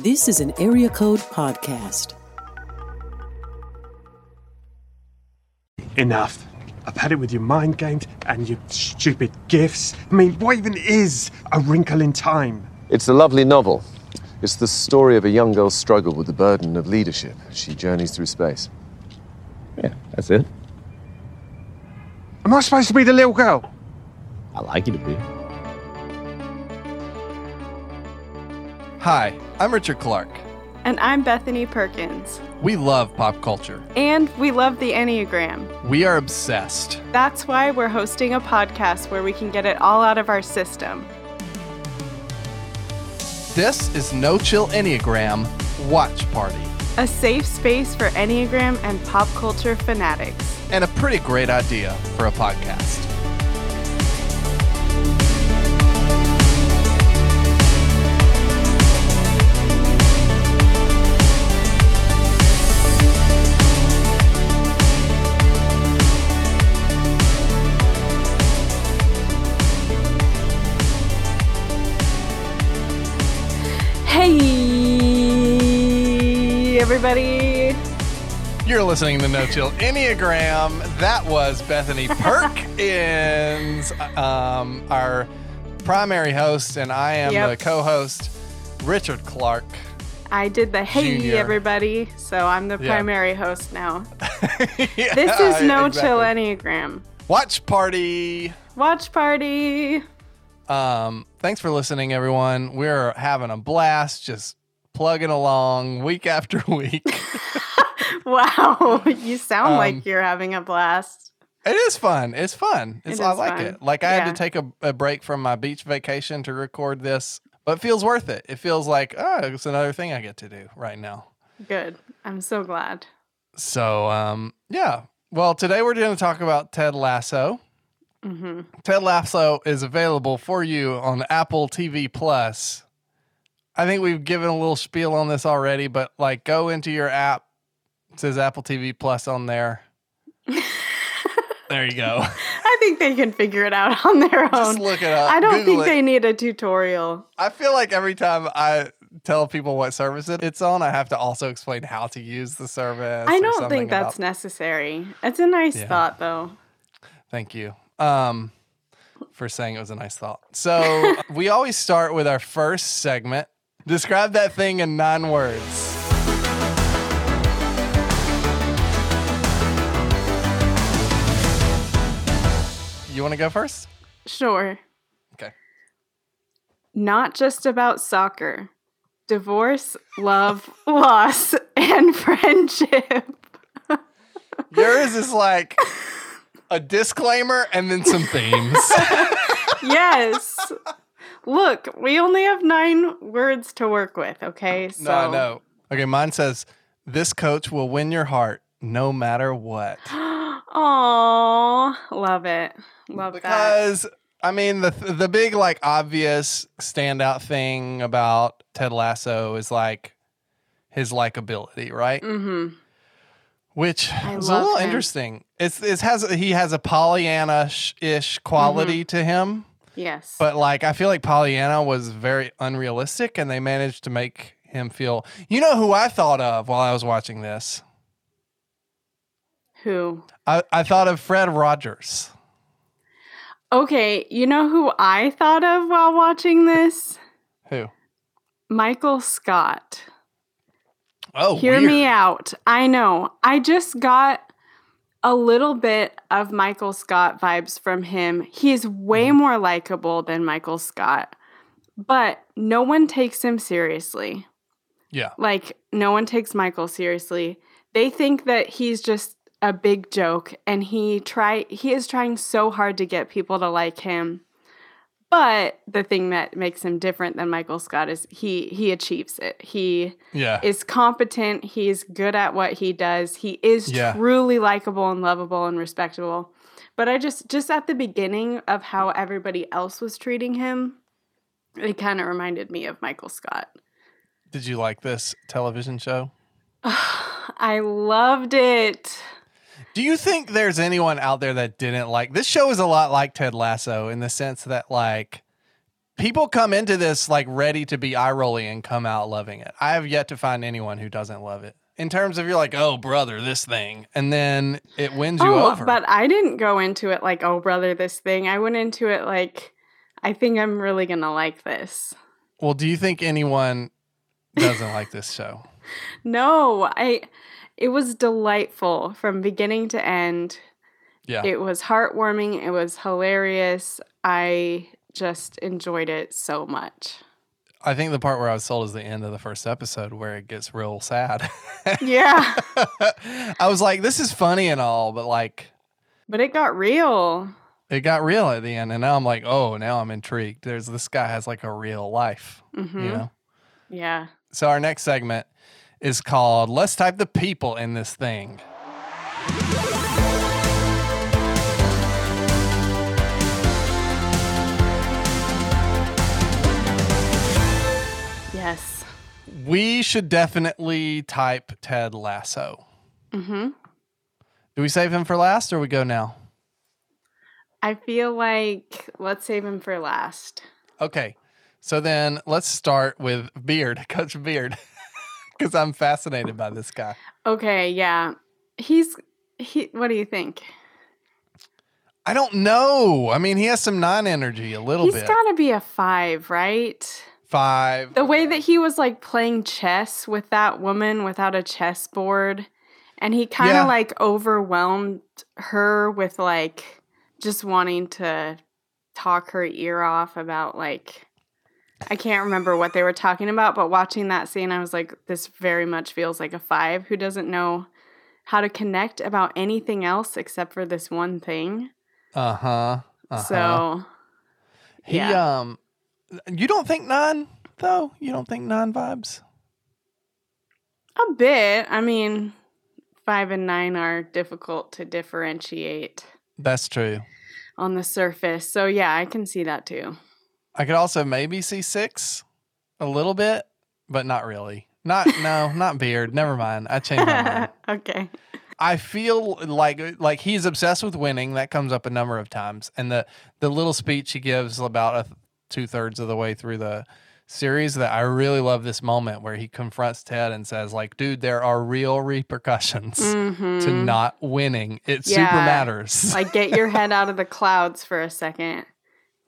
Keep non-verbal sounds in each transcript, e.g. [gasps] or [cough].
This is an Area Code Podcast. Enough. I've had it with your mind games and your stupid gifts. I mean, what even is A Wrinkle in Time? It's a lovely novel. It's the story of a young girl's struggle with the burden of leadership as she journeys through space. Yeah, that's it. Am I supposed to be the little girl? I like you to be. Hi, I'm Richard Clark. And I'm Bethany Perkins. We love pop culture. And we love the Enneagram. We are obsessed. That's why we're hosting a podcast where we can get it all out of our system. This is No Chill Enneagram Watch Party. A safe space for Enneagram and pop culture fanatics. And a pretty great idea for a podcast. Everybody. You're listening to No Chill Enneagram. That was Bethany [laughs] Perkins, um, our primary host, and I am Yep. the co host, Richard Clark. I did the hey, Junior. everybody. So I'm the Yeah. primary host now. [laughs] Yeah, This is No exactly. Chill Enneagram. Watch Party. Watch party. Um, thanks for listening, everyone. We're having a blast, just plugging along week after [laughs] week. [laughs] Wow, you sound Um, like you're having a blast. it is fun. It's fun. It's, It I like fun. it. Like I had to take a, a break from my beach vacation to record this, but it feels worth it. It feels like oh, it's another thing I get to do right now. Good. I'm so glad. So, um, yeah. Well, today we're going to talk about Ted Lasso. hmm Ted Lasso is available for you on Apple TV Plus. I think we've given a little spiel on this already, but like go into your app. It says Apple TV Plus on there. there you go. [laughs] I think they can figure it out on their own. Just look it up. I don't Google think it. they need a tutorial. I feel like every time I tell people what service it- it's on, I have to also explain how to use the service. I don't think that's about- necessary. It's a nice Yeah. thought, though. Thank you. Um, for saying it was a nice thought. So [laughs] we always start with our first segment. Describe that thing in nine words. You want to go first? Sure. Okay. Not just about soccer. Divorce, love, [laughs] loss, and friendship. [laughs] Yours is like a disclaimer and then some themes. [laughs] yes. Look, we only have nine words to work with, okay? So No, I know. Okay, mine says this coach will win your heart no matter what. [gasps] Aw, love it. Love that. because I mean the the big like obvious standout thing about Ted Lasso is like his likability, right? Mm-hmm. Which I is a little him. interesting. It's it has he has a Pollyanna ish quality Mm-hmm. to him, Yes. but like I feel like Pollyanna was very unrealistic, and they managed to make him feel. You know who I thought of while I was watching this? Who? I, I thought of Fred Rogers. Okay, you know who I thought of while watching this? [laughs] Who? Michael Scott. Oh, Hear weird. me out. I know. I just got a little bit of Michael Scott vibes from him. He's way Mm-hmm. more likable than Michael Scott, but no one takes him seriously. Yeah. Like, no one takes Michael seriously. They think that he's just a big joke and he try he is trying so hard to get people to like him. But the thing that makes him different than Michael Scott is he he achieves it. He Yeah. is competent. He's good at what he does. He is Yeah. truly likable and lovable and respectable. But I just just at the beginning of how everybody else was treating him, it kind of reminded me of Michael Scott. Did you like this television show? [sighs] I loved it. Do you think there's anyone out there that didn't like this show is a lot like Ted Lasso in the sense that like people come into this like ready to be eye rolling and come out loving it. I have yet to find anyone who doesn't love it. In terms of you're like, oh brother, this thing, and then it wins you oh, over. but I didn't go into it like, oh brother, this thing. I went into it like, I think I'm really gonna like this. well, do you think anyone doesn't like this show? [laughs] No, I. It was delightful from beginning to end. Yeah. It was heartwarming. It was hilarious. I just enjoyed it so much. I think the part where I was sold is the end of the first episode where it gets real sad. Yeah, [laughs] I was like, this is funny and all, but like but it got real. it got real at the end. And now I'm like, oh, now I'm intrigued. There's this guy has like a real life, hmm you know? Yeah. So our next segment is called Let's Type the People in This Thing. Yes. We should definitely type Ted Lasso. Mm-hmm. Do we save him for last or we go now? I feel like let's save him for last. Okay. So then let's start with Beard, [laughs] Coach Beard, [laughs] because I'm fascinated by this guy. Okay, yeah. He's he what do you think? I don't know. I mean, he has some nine energy a little He's bit. He's got to be a 5, right? Five. The way that he was like playing chess with that woman without a chessboard and he kind of Yeah. like overwhelmed her with like just wanting to talk her ear off about like I can't remember what they were talking about, but watching that scene I was like this very much feels like a 5 who doesn't know how to connect about anything else except for this one thing. Uh huh. Uh-huh. So he yeah. um, you don't think nine though? You don't think nine vibes? A bit. I mean, five and nine are difficult to differentiate That's true. on the surface. So, yeah, I can see that too. I could also maybe see six, a little bit, but not really. Not no, [laughs] not Beard. Never mind. I changed my mind. [laughs] okay. I feel like like he's obsessed with winning. That comes up a number of times, and the the little speech he gives about a two thirds of the way through the series that I really love this moment where he confronts Ted and says like, "Dude, there are real repercussions to Mhm. not winning. It super matters." Like, get your [laughs] head out of the clouds for a second.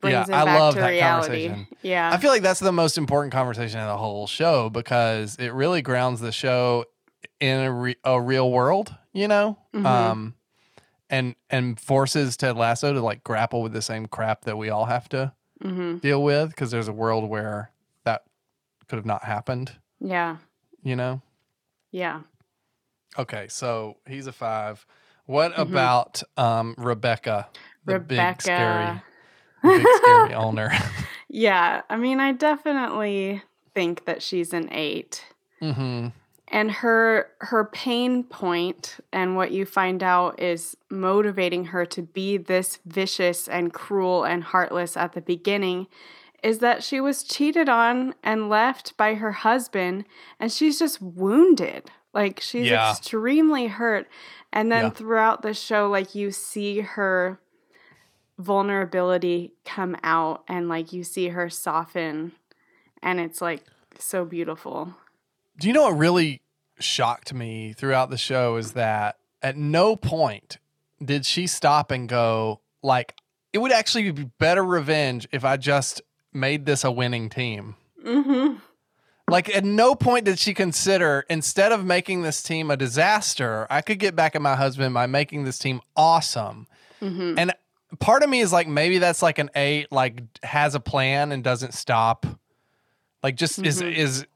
Brings Yeah, it I back love to that reality. conversation. Yeah. I feel like that's the most important conversation in the whole show because it really grounds the show in a, re- a real world, you know, Mhm. um, and and forces Ted Lasso to like grapple with the same crap that we all have to hmm deal with because there's a world where that could have not happened, Yeah. you know. Yeah. Okay, so he's a five. What Mhm. about um, Rebecca, the big scary, Rebecca. Big scary [laughs] owner? Yeah. I mean, I definitely think that she's an eight. hmm and her her pain point and what you find out is motivating her to be this vicious and cruel and heartless at the beginning is that she was cheated on and left by her husband and she's just wounded like she's Yeah. extremely hurt and then Yeah. throughout the show like you see her vulnerability come out and like you see her soften and it's like so beautiful Do you know what really shocked me throughout the show is that at no point did she stop and go like it would actually be better revenge if I just made this a winning team. mm-hmm Like at no point did she consider instead of making this team a disaster, I could get back at my husband by making this team awesome. mm-hmm And part of me is like maybe that's like an 8 like has a plan and doesn't stop. Like just is Mhm. is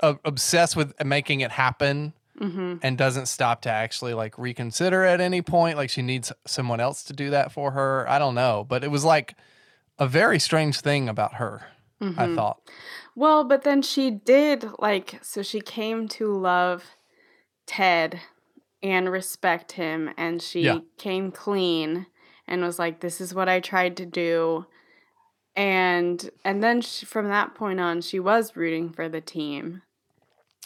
uh, obsessed with making it happen mm-hmm and doesn't stop to actually like reconsider at any point like she needs someone else to do that for her i don't know but it was like a very strange thing about her i Mhm. thought Well, but then she did like so she came to love Ted and respect him and she Yeah. came clean and was like this is what I tried to do. And and then she, from that point on she was rooting for the team.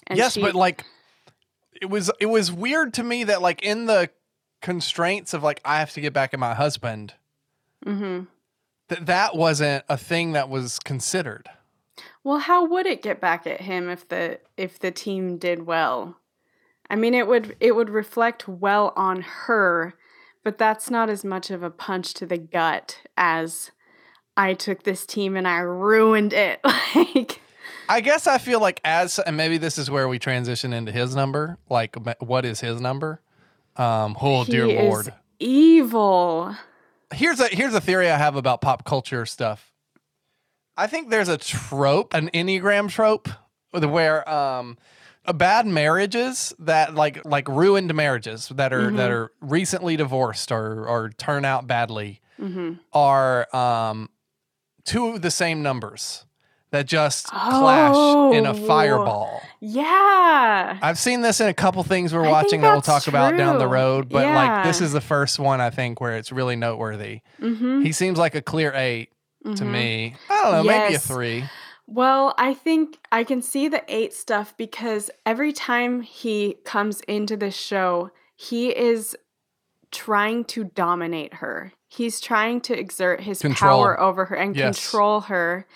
And yes she- but like it was it was weird to me that like in the constraints of like i have to get back at my husband Mm-hmm. that that wasn't a thing that was considered. Well, how would it get back at him if the if the team did well? I mean, it would it would reflect well on her, but that's not as much of a punch to the gut as I took this team and I ruined it. [laughs] like I guess I feel like as and maybe this is where we transition into his number. Like, what is his number? Um, oh dear lord. evil. Here's a here's a theory I have about pop culture stuff. I think there's a trope, an enneagram trope, where um, bad marriages that like like ruined marriages that are that are recently divorced or or turn out badly hmm are um, two of the same numbers that just clash in a Oh. fireball. Yeah. I've seen this in a couple things we're I watching that we'll talk about down the road, but like this is the first one I think where it's really noteworthy. hmm He seems like a clear 8 to Mhm. me. I don't know, maybe a Yes. 3. Well, I think I can see the eight stuff because every time he comes into this show, he is trying to dominate her. He's trying to exert his Control. power over her and Yes. control her.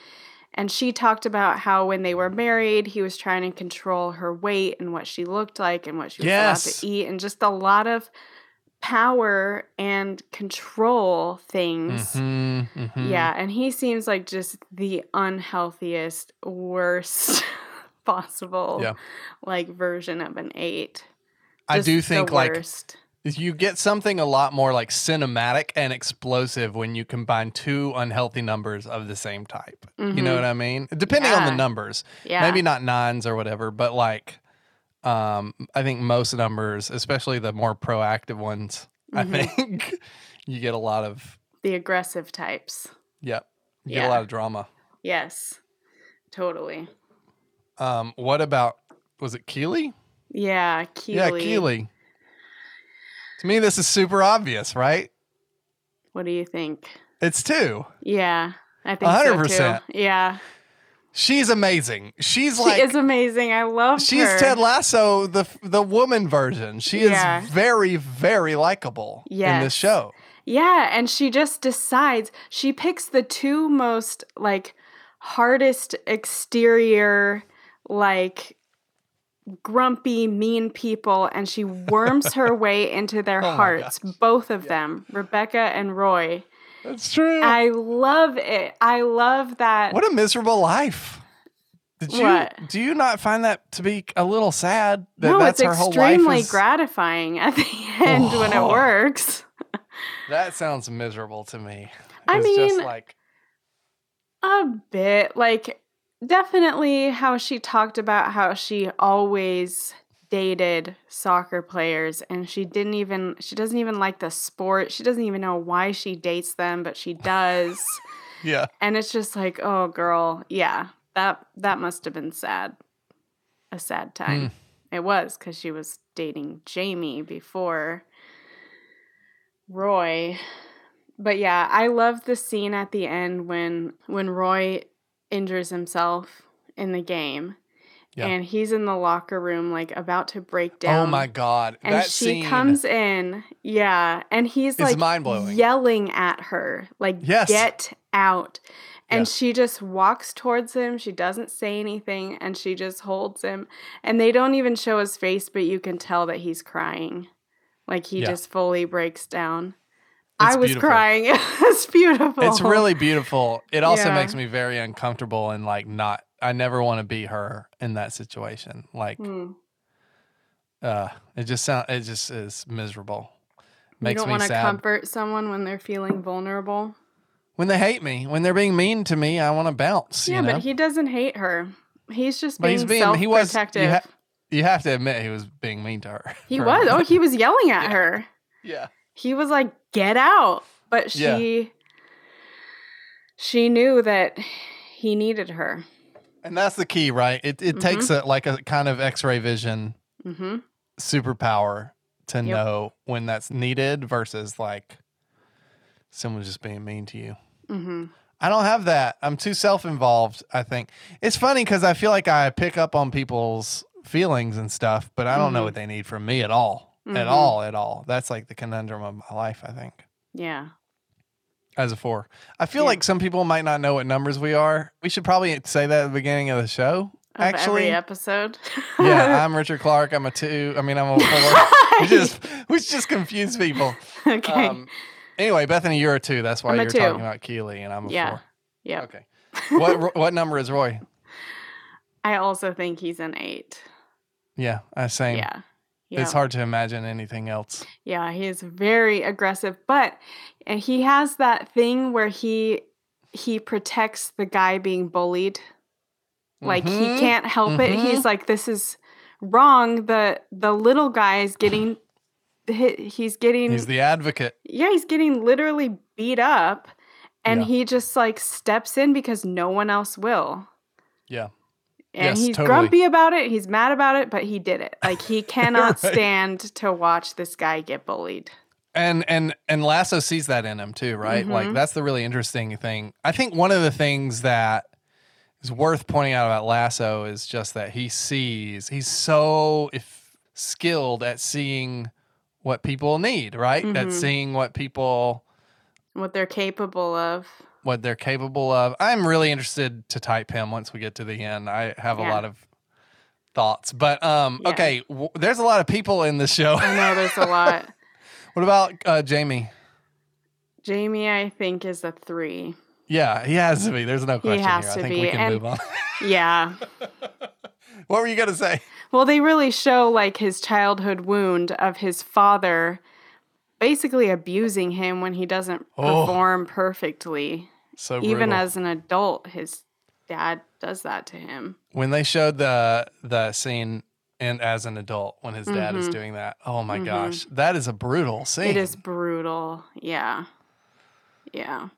And she talked about how when they were married, he was trying to control her weight and what she looked like and what she was allowed to eat, and just a lot of power and control things. Mhm, mhm. Yeah, and he seems like just the unhealthiest, worst [laughs] possible Yeah. like version of an eight. I do think like worst. you get something a lot more like cinematic and explosive when you combine two unhealthy numbers of the same type. You know Mhm. what I mean? Depending on the numbers. yeah, maybe not nines or whatever, but like um I think most numbers, especially the more proactive ones, I Mhm. think [laughs] you get a lot of the aggressive types. yep. You get a lot of drama. Yes, totally. Um what about was it Keeley? Yeah, Keeley. Yeah, Keeley. To me this is super obvious, right? What do you think? It's two. Yeah, I think so 100%. too. Yeah, She's amazing. She's like she is amazing. I love her. she's her. Ted Lasso, the the woman version. She Yeah. is very, very likable in this show. Yeah, and she just decides she picks the two most like hardest exterior like grumpy mean people and she worms her [laughs] way into their Oh hearts both of them rebecca and roy That's true. i love it i love that What a miserable life. Did you What? do you not find that to be a little sad that no that's it's her whole life extremely is- gratifying at the [laughs] end when it Oh. works [laughs] That sounds miserable to me. I It's just mean, like A bit. Like, definitely how she talked about how she always dated soccer players and she didn't even, she doesn't even like the sport. She doesn't even know why she dates them, but she does. [laughs] yeah. and it's just like, oh, girl. Yeah. That, that must have been sad. A sad hmm. time. It was because she was dating Jamie before Roy. But yeah, I love the scene at the end when when Roy injures himself in the game. Yeah. And he's in the locker room like about to break oh down. Oh my god. And that she comes in, yeah, and he's like mind-blowing. yelling at her, like Yes. get out. And Yeah. she just walks towards him. She doesn't say anything and she just holds him. And they don't even show his face, but you can tell that he's crying. Like he Yeah. just fully breaks down. It's I was beautiful. crying. [laughs] It was beautiful. It's really beautiful. It also Yeah. makes me very uncomfortable and like not I never want to be her in that situation. Like Hmm. uh it just sound it just is miserable. You Makes don't me want to comfort someone when they're feeling vulnerable. when they hate me, when they're being mean to me, I want to bounce. Yeah, you know? but he doesn't hate her. He's just But being, he's being he was you, ha- you have to admit he was being mean to her. he was. Oh, he was yelling at [laughs] her. yeah. He was like, "Get out!" But Yeah. she, she knew that he needed her. And that's the key, right? It it takes Mm-hmm. a like a kind of X-ray vision hmm superpower to Yep. know when that's needed versus like someone just being mean to you. hmm I don't have that. I'm too self-involved, I think. It's funny cuz I feel like I pick up on people's feelings and stuff, but I don't know Mhm. what they need from me at all. At Mhm. all, at all. That's like the conundrum of my life, I think. Yeah. As a four. I feel Yeah. like some people might not know what numbers we are. We should probably say that at the beginning of the show. Of Actually, every episode. yeah, [laughs] I'm Richard Clark. I'm a two. I mean, I'm a four. [laughs] we just we just confuse people. okay. Um, anyway, Bethany, you're a two. That's why you're two. talking about Keeley, and I'm a yeah. four. Yeah. Okay. What what number is Roy? [laughs] I also think he's an eight. Yeah, I same. Yeah. Yeah. It's hard to imagine anything else. Yeah, he is very aggressive, but and he has that thing where he he protects the guy being bullied. Like he Mhm, can't help it. mhm. He's like this is wrong. The the little guy is getting [clears throat] he- he's getting He's the advocate. yeah, he's getting literally beat up and Yeah. he just like steps in because no one else will. Yeah. And Yes, he's totally. grumpy about it, he's mad about it, but he did it. Like he [laughs] cannot Right. stand to watch this guy get bullied. And and and Lasso sees that in him too, right? Like Mhm. that's the really interesting thing. I think one of the things that is worth pointing out about Lasso is just that he sees he's so if skilled at seeing what people need, right? At Mhm. seeing what people what they're capable of. What they're capable of. I'm really interested to type him once we get to the end. I have a lot of thoughts, but um, Yeah. okay. W- there's a lot of people in this show. I know there's a lot. [laughs] what about uh, Jamie? Jamie, I think, is a three. Yeah, he has to be. There's no question he has here. I think be, we can and- move on. [laughs] Yeah. [laughs] what were you gonna say? Well, they really show like his childhood wound of his father basically abusing him when he doesn't Oh. perform perfectly. So Even brutal. as an adult, his dad does that to him. when they showed the the scene and as an adult when his dad is Mhm. doing that. Oh my Mhm. gosh, that is a brutal scene. It is brutal. Yeah. Yeah.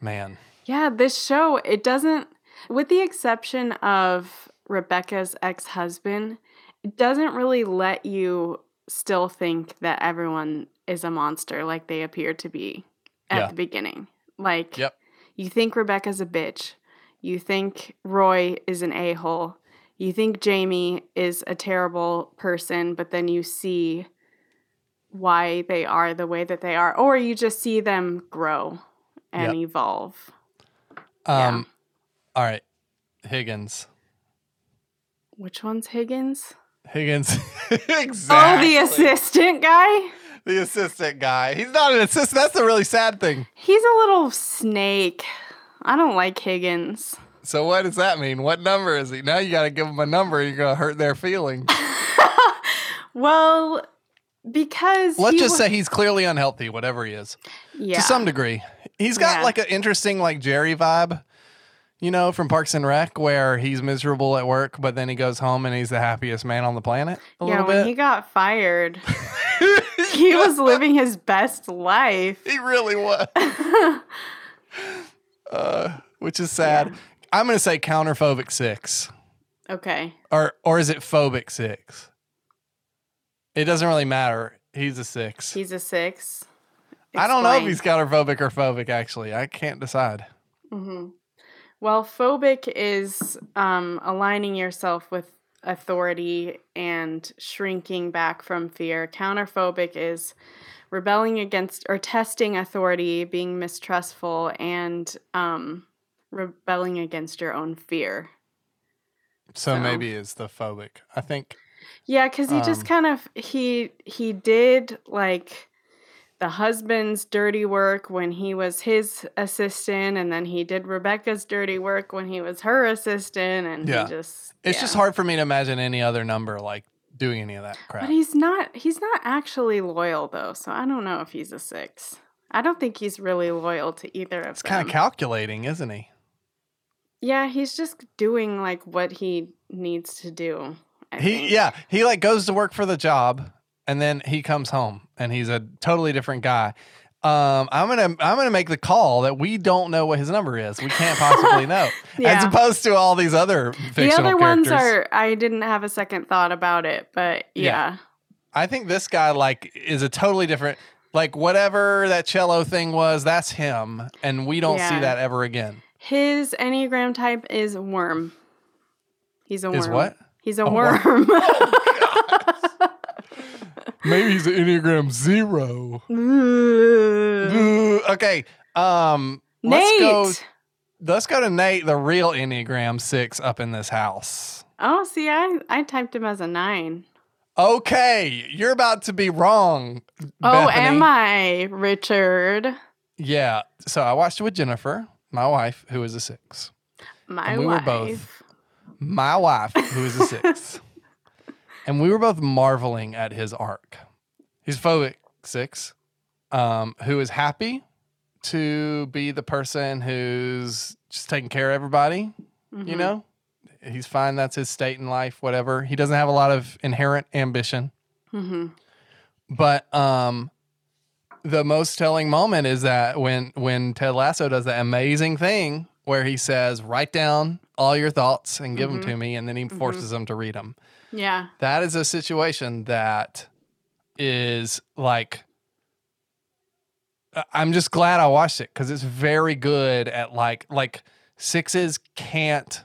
man. Yeah, this show, it doesn't, with the exception of Rebecca's ex husband, it doesn't really let you still think that everyone is a monster like they appear to be at Yeah. the beginning. Like, Yep. You think Rebecca's a bitch. You think Roy is an a hole. You think Jamie is a terrible person, but then you see why they are the way that they are, or you just see them grow and Yep. evolve. Yeah. Um, all right, Higgins. Which one's Higgins? Higgins. [laughs] Oh, the assistant guy? The assistant guy. He's not an assistant. That's the really sad thing. He's a little snake. I don't like Higgins. So what does that mean? What number is he? Now you got to give him a number. You're gonna hurt their feelings. [laughs] Well, because Let's just wa- say he's clearly unhealthy, whatever he is. yeah. to some degree. He's got Yeah. like an interesting like Jerry vibe, you know, from Parks and Rec, where he's miserable at work, but then he goes home and he's the happiest man on the planet. A yeah, little when bit. he got fired, [laughs] he was living his best life. He really was. [laughs] uh, which is sad. I'm gonna say counterphobic six, okay. or or is it phobic six? It doesn't really matter. He's a six. He's a six. I don't know if Explain. he's counterphobic or phobic. Actually, I can't decide. hmm Well, phobic is um, aligning yourself with authority and shrinking back from fear. Counterphobic is rebelling against or testing authority, being mistrustful, and um, rebelling against your own fear. So, So- maybe it's the phobic. I think. Yeah, because he just Um, kind of he he did like the husband's dirty work when he was his assistant, and then he did Rebecca's dirty work when he was her assistant, and Yeah. he just It's yeah. just hard for me to imagine any other number like doing any of that crap. But he's not he's not actually loyal though, so I don't know if he's a six. I don't think he's really loyal to either of It's them. kind of calculating, isn't he? yeah, he's just doing like what he needs to do. I He think. yeah, he like goes to work for the job and then he comes home and he's a totally different guy. Um, I'm gonna I'm gonna make the call that we don't know what his number is. We can't possibly [laughs] know, as opposed to all these other The fictional other ones characters. are I didn't have a second thought about it, but Yeah. yeah. I think this guy like is a totally different. Like whatever that cello thing was, that's him, and we don't see that ever again. His Enneagram type is worm. He's a worm. Is what? He's a, A worm. worm. [laughs] [laughs] Maybe he's an Enneagram zero. Ooh, okay. Um, Nate. let's go. Let's go to Nate, the real Enneagram Six, up in this house. Oh, see, I I typed him as a nine. Okay, you're about to be wrong. Oh, Bethany. am I, Richard? Yeah. So I watched it with Jennifer, my wife, who is a six. My And we were wife. both. My wife, who is a six. [laughs] and we were both marveling at his arc. He's phobic six, um, who is happy to be the person who's just taking care of everybody. You Mhm. know, he's fine. That's his state in life. Whatever. He doesn't have a lot of inherent ambition. Mhm. But um, the most telling moment is that when when Ted Lasso does that amazing thing where he says, "Write down all your thoughts and give them to me," and then he forces them to read them. Yeah. That is a situation that is like. I'm just glad I watched it because it's very good at like like sixes can't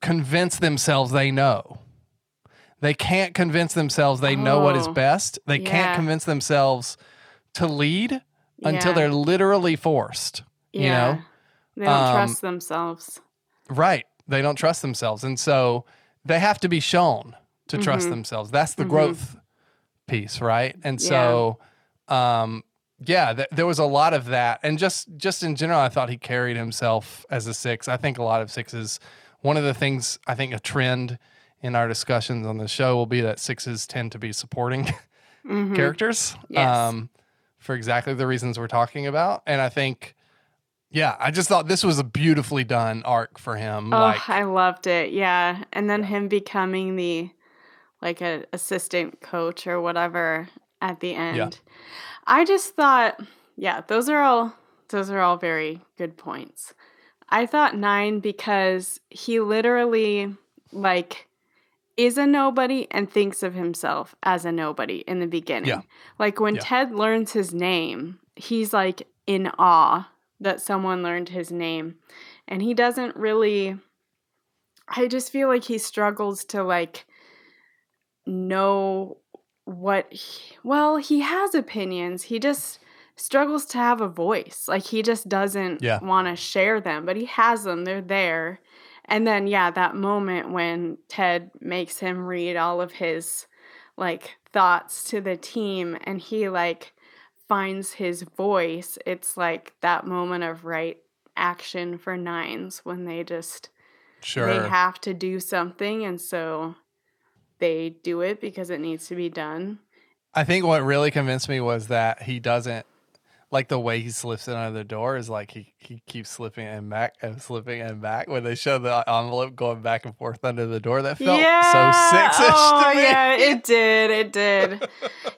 convince themselves they know. They can't convince themselves they know what is Oh, best. They can't convince themselves to lead until Yeah. they're literally forced. Yeah. You know, They don't Um, trust themselves. right? They don't trust themselves, and so they have to be shown to trust Mhm. themselves. That's the Mhm. growth piece, right? And Yeah. so, um, yeah, th- there was a lot of that, and just just in general, I thought he carried himself as a six. I think a lot of sixes. One of the things I think a trend in our discussions on the show will be that sixes tend to be supporting [laughs] Mhm. characters Yes. um, for exactly the reasons we're talking about. And I think, yeah, I just thought this was a beautifully done arc for him. Oh, like, I loved it. Yeah. And then him becoming the like an assistant coach or whatever at the end. I just thought, yeah, those are all those are all very good points. I thought 9 because he literally like is a nobody and thinks of himself as a nobody in the beginning. Yeah. Like when Yeah. Ted learns his name, he's like in awe that someone learned his name. And he doesn't really I just feel like he struggles to like know what he, well, he has opinions. He just struggles to have a voice. Like he just doesn't Yeah. want to share them, but he has them. They're there. And then yeah, that moment when Ted makes him read all of his like thoughts to the team and he like finds his voice, it's like that moment of right action for nines when they just sure. they have to do something and so they do it because it needs to be done. I think what really convinced me was that he doesn't like the way he slips it under the door is like he, he keeps slipping and back and slipping and back when they show the uh, envelope going back and forth under the door. That felt so six-ish oh, to me. yeah, it [laughs] did. It did.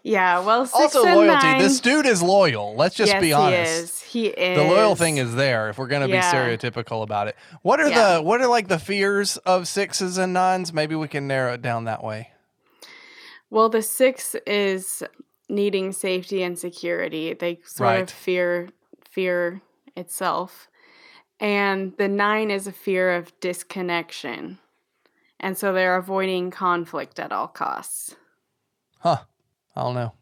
Yeah. Well, six also loyalty. nine- This dude is loyal. Let's just yes, be honest. He is. He is. The loyal thing is there if we're going to Yeah. be stereotypical about it. What are Yeah. the what are like the fears of sixes and nines? Maybe we can narrow it down that way. Well, the six is needing safety and security. They sort Right. of fear fear itself. And the nine is a fear of disconnection. And so they're avoiding conflict at all costs. Huh. I don't know.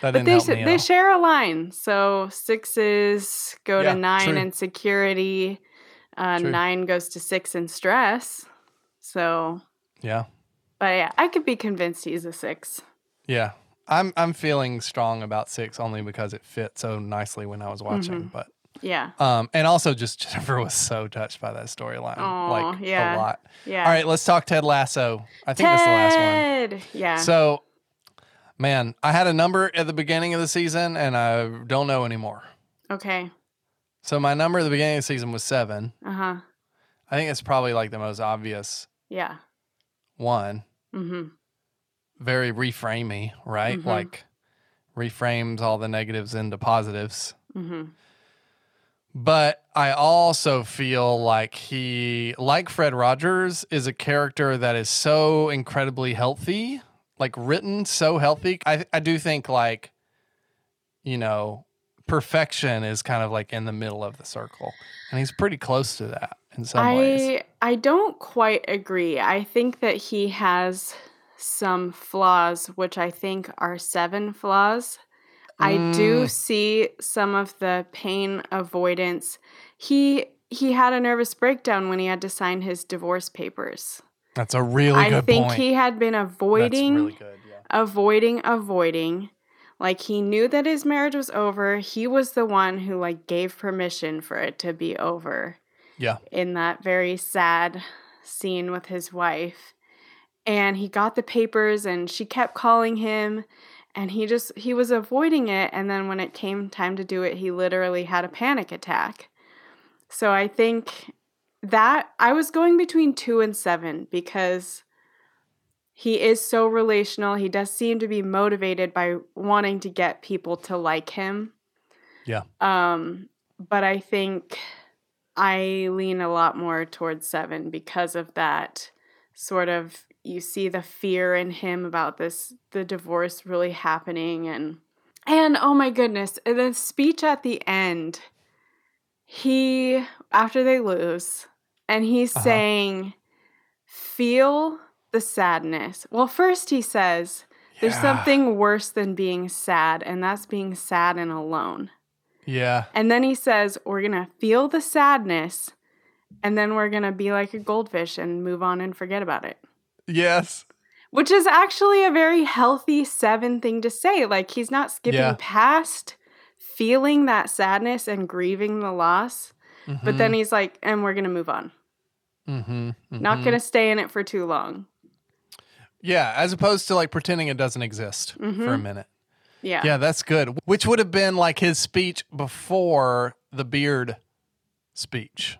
That But they help sh- me at they share a line. So sixes go Yeah, to nine true. in security. Uh, nine goes to six in stress. So, yeah. but yeah, I could be convinced he's a six. Yeah. I'm I'm feeling strong about six only because it fit so nicely when I was watching. Mhm. But Yeah. um and also just [laughs] Jennifer was so touched by that storyline. Like yeah. a lot. Yeah. All right, let's talk Ted Lasso. I think that's the last one. Ted! Yeah. So man, I had a number at the beginning of the season and I don't know anymore. okay. So my number at the beginning of the season was seven. Uh huh. I think it's probably like the most obvious Yeah. one. Mm-hmm. Very reframey, right? Mhm. Like reframes all the negatives into positives. Mm-hmm. But I also feel like he, like Fred Rogers, is a character that is so incredibly healthy, like written so healthy. I, I do think like, you know, perfection is kind of like in the middle of the circle, and he's pretty close to that in some I ways. I don't quite agree. I think that he has some flaws, which I think are seven flaws. I do Mm. see some of the pain avoidance. He he had a nervous breakdown when he had to sign his divorce papers. That's a really good point. I good think point. he had been avoiding That's really good. Yeah. avoiding avoiding like he knew that his marriage was over he was the one who like gave permission for it to be over Yeah. in that very sad scene with his wife and he got the papers and she kept calling him and he just he was avoiding it and then when it came time to do it he literally had a panic attack so i think that i was going between 2 and 7 because he is so relational. He does seem to be motivated by wanting to get people to like him. Yeah. Um, but I think I lean a lot more towards seven because of that sort of you see the fear in him about this the divorce really happening and and oh my goodness, the speech at the end, he after they lose, and he's Uh-huh. saying, feel the sadness. Well, first he says, there's Yeah. something worse than being sad, and that's being sad and alone. Yeah. And then he says, we're gonna feel the sadness, and then we're gonna be like a goldfish and move on and forget about it. Yes. Which is actually a very healthy seven thing to say. Like he's not skipping Yeah. past feeling that sadness and grieving the loss. But then he's like, and we're gonna move on. Mm-hmm. Not gonna stay in it for too long. Yeah, as opposed to like pretending it doesn't exist for a Mhm. minute. Yeah. Yeah, that's good. Which would have been like his speech before the Beard speech.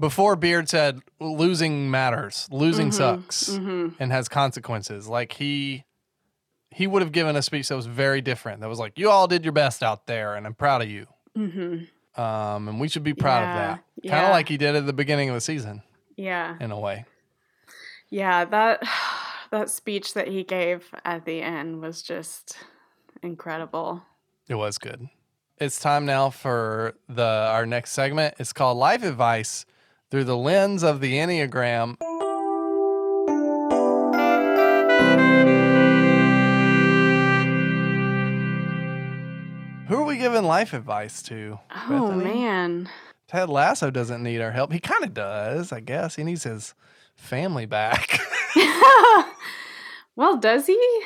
Before Beard said losing matters, losing Mhm, sucks mhm. and has consequences. Like he he would have given a speech that was very different. That was like, "You all did your best out there, and I'm proud of you." Mm-hmm. Um, and we should be proud Yeah, of that. Kind of like he did at the beginning of the season, Yeah. in a way. Yeah. That [sighs] that speech that he gave at the end was just incredible. It was good. It's time now for the our next segment. It's called Life Advice through the lens of the Enneagram. Who are we giving life advice to? Oh Bethany? man. Ted Lasso doesn't need our help. He kind of does, I guess. He needs his family back. [laughs] [laughs] well, does he?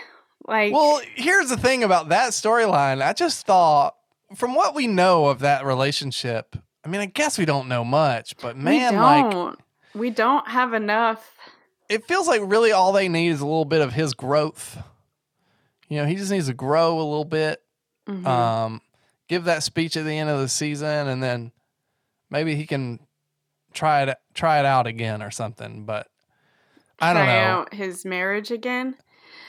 Like Well, here's the thing about that storyline. I just thought, from what we know of that relationship, I mean, I guess we don't know much, but man, we like, we don't have enough. it feels like really all they need is a little bit of his growth. You know, he just needs to grow a little bit, Mhm. um, give that speech at the end of the season, and then maybe he can try it try it out again or something. But I don't know. out his marriage again.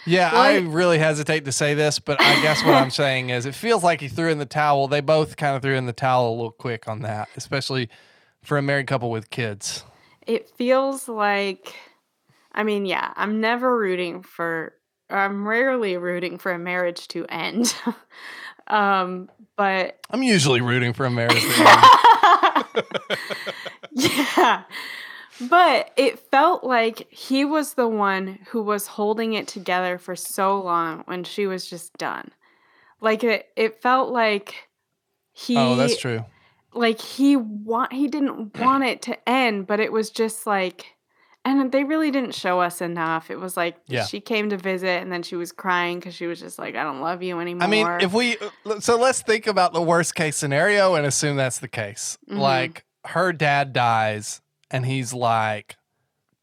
Yeah, I- really hesitate to say this, but I guess what I'm saying is it feels like he threw in the towel. They both kind of threw in the towel a little quick on that, especially for a married couple with kids. It feels like I mean, yeah, I'm never rooting for I'm rarely rooting for a marriage to end. [laughs] um, but I'm usually rooting for a marriage. to [laughs] end. yeah. But it felt like he was the one who was holding it together for so long when she was just done. Like it it felt like he oh, that's true. like he want he didn't want it to end, but it was just like and they really didn't show us enough. It was like Yeah. she came to visit and then she was crying because she was just like, I don't love you anymore. I mean, if we so let's think about the worst case scenario and assume that's the case. Mhm. Like her dad dies and he's like,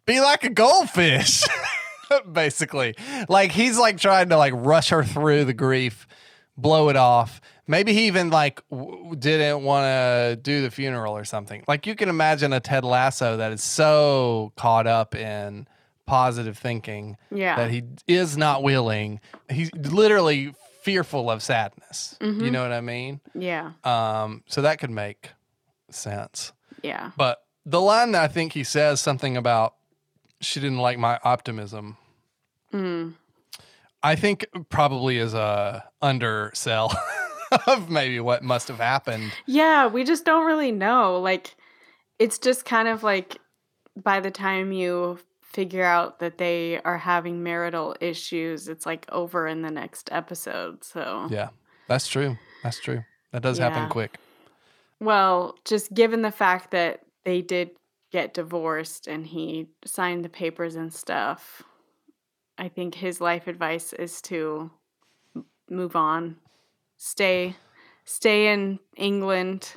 "Be like a goldfish." [laughs] Basically, like he's like trying to like rush her through the grief, blow it off. Maybe he even like w- didn't want to do the funeral or something. Like you can imagine a Ted Lasso that is so caught up in positive thinking yeah. that he is not willing. He's literally fearful of sadness. You Mhm. know what I mean? yeah. Um, so that could make sense. Yeah. But the line that I think he says something about she didn't like my optimism. Mm. I think probably is a undersell [laughs] of maybe what must have happened. Yeah, we just don't really know. Like, it's just kind of like by the time you figure out that they are having marital issues, it's like over in the next episode. So, Yeah, That's true. That's true. That does happen quick. Well, just given the fact that they did get divorced and he signed the papers and stuff, I think his life advice is to move on, stay, stay in England,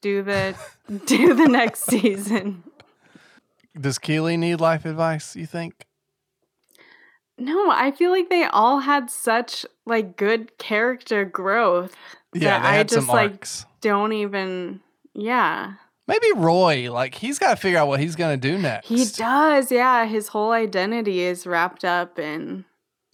do the [laughs] do the next season. Does Keeley need life advice, you think? No, I feel like they all had such like good character growth. Yeah, that I just like don't even. Yeah, Maybe Roy, like he's got to figure out what he's going to do next. he does. Yeah, his whole identity is wrapped up in.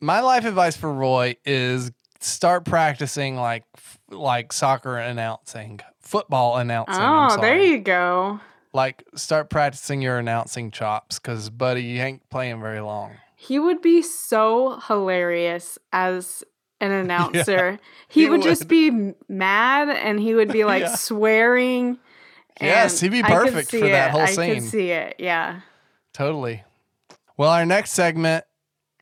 My life advice for Roy is start practicing like like soccer announcing, football announcing. Oh, there you go. Like start practicing your announcing chops cuz buddy, you ain't playing very long. He would be so hilarious as an [laughs] announcer. he, he would, just be mad and he would be [laughs] like Yeah. swearing. Yes, he'd be perfect for that it. whole I scene. could see it. Yeah. Totally. Well, our next segment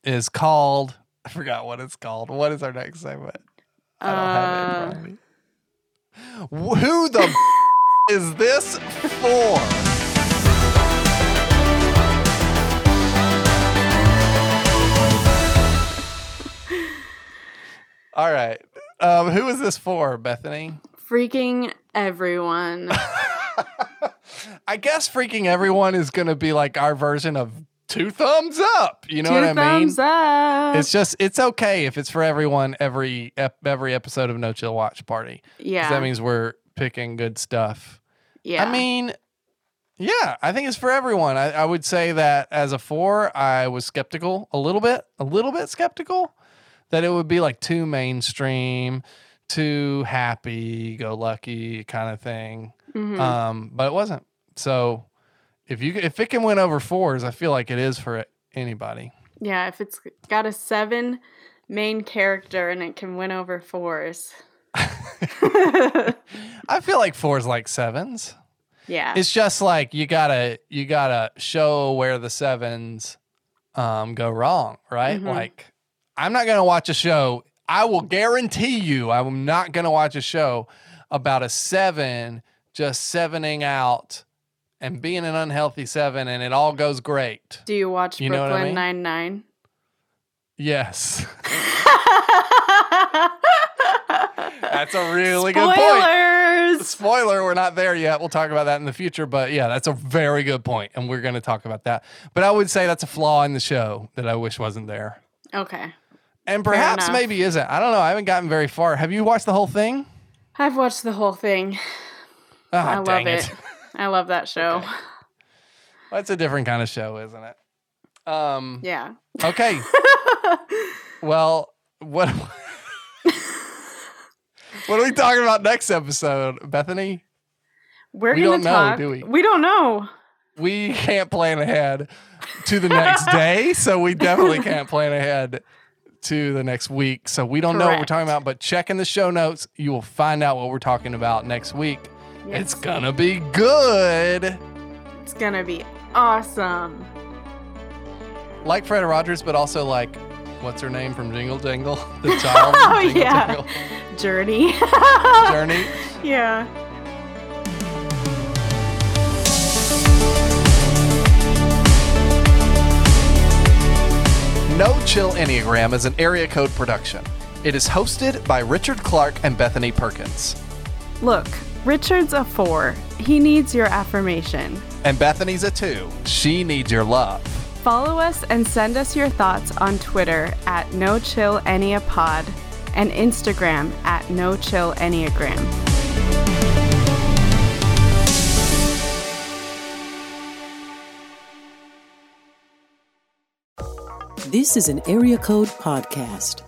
is called I forgot what it's called. What is our next segment? I don't have it in front of me. Who the [laughs] is this for? All right. Um, who is this for, Bethany? Freaking everyone. [laughs] I guess freaking everyone is going to be like our version of two thumbs up. You know Two what I mean? thumbs up. It's just it's okay if it's for everyone every ep- every episode of No Chill Watch Party. yeah. That means we're picking good stuff. yeah. I mean, yeah, I think it's for everyone. I, I would say that as a four, I was skeptical a little bit, a little bit skeptical that it would be like too mainstream, too happy, go lucky kind of thing. Mhm. Um, but it wasn't. So if you if it can win over fours, I feel like it is for anybody. yeah. If it's got a seven main character and it can win over fours. [laughs] I feel like fours like sevens. yeah. It's just like you gotta you gotta show where the sevens um go wrong, right? Mhm. Like I'm not gonna watch a show. I will guarantee you I'm not gonna watch a show about a seven just sevening out and being an unhealthy seven and it all goes great. Do you watch You what I Brooklyn mean? Nine Nine? Yes. [laughs] That's a really good point. Spoiler, we're not there yet. We'll talk about that in the future. But yeah, that's a very good point, and we're going to talk about that. But I would say that's a flaw in the show that I wish wasn't there. Okay. And perhaps maybe isn't. I don't know. I haven't gotten very far. Have you watched the whole thing? I've watched the whole thing. Ah, I love dang it. [laughs] I love that show. That's [laughs] a different kind of show, isn't it? Um, Yeah. okay. [laughs] well, what [laughs] What are we talking about next episode, Bethany? We're We gonna don't know, do we? We don't know. we can't plan ahead to the next day, so we definitely can't plan ahead to the next week. So we don't know what we're talking about, but check in the show notes. You will find out what we're talking about next week. It's gonna be good. It's gonna be awesome. Like Fred Rogers, but also like what's her name from Jingle Jangle? [laughs] The [laughs] child Oh, Jingle yeah. Jangle Journey. [laughs] Journey. yeah. No Chill Enneagram is an area code production. It is hosted by Richard Clark and Bethany Perkins. Look, Richard's a four. He needs your affirmation. And Bethany's a two. She needs your love. Follow us and send us your thoughts on Twitter at No Chill Enneapod and Instagram at No Chill Enneagram. This is an Area Code Podcast.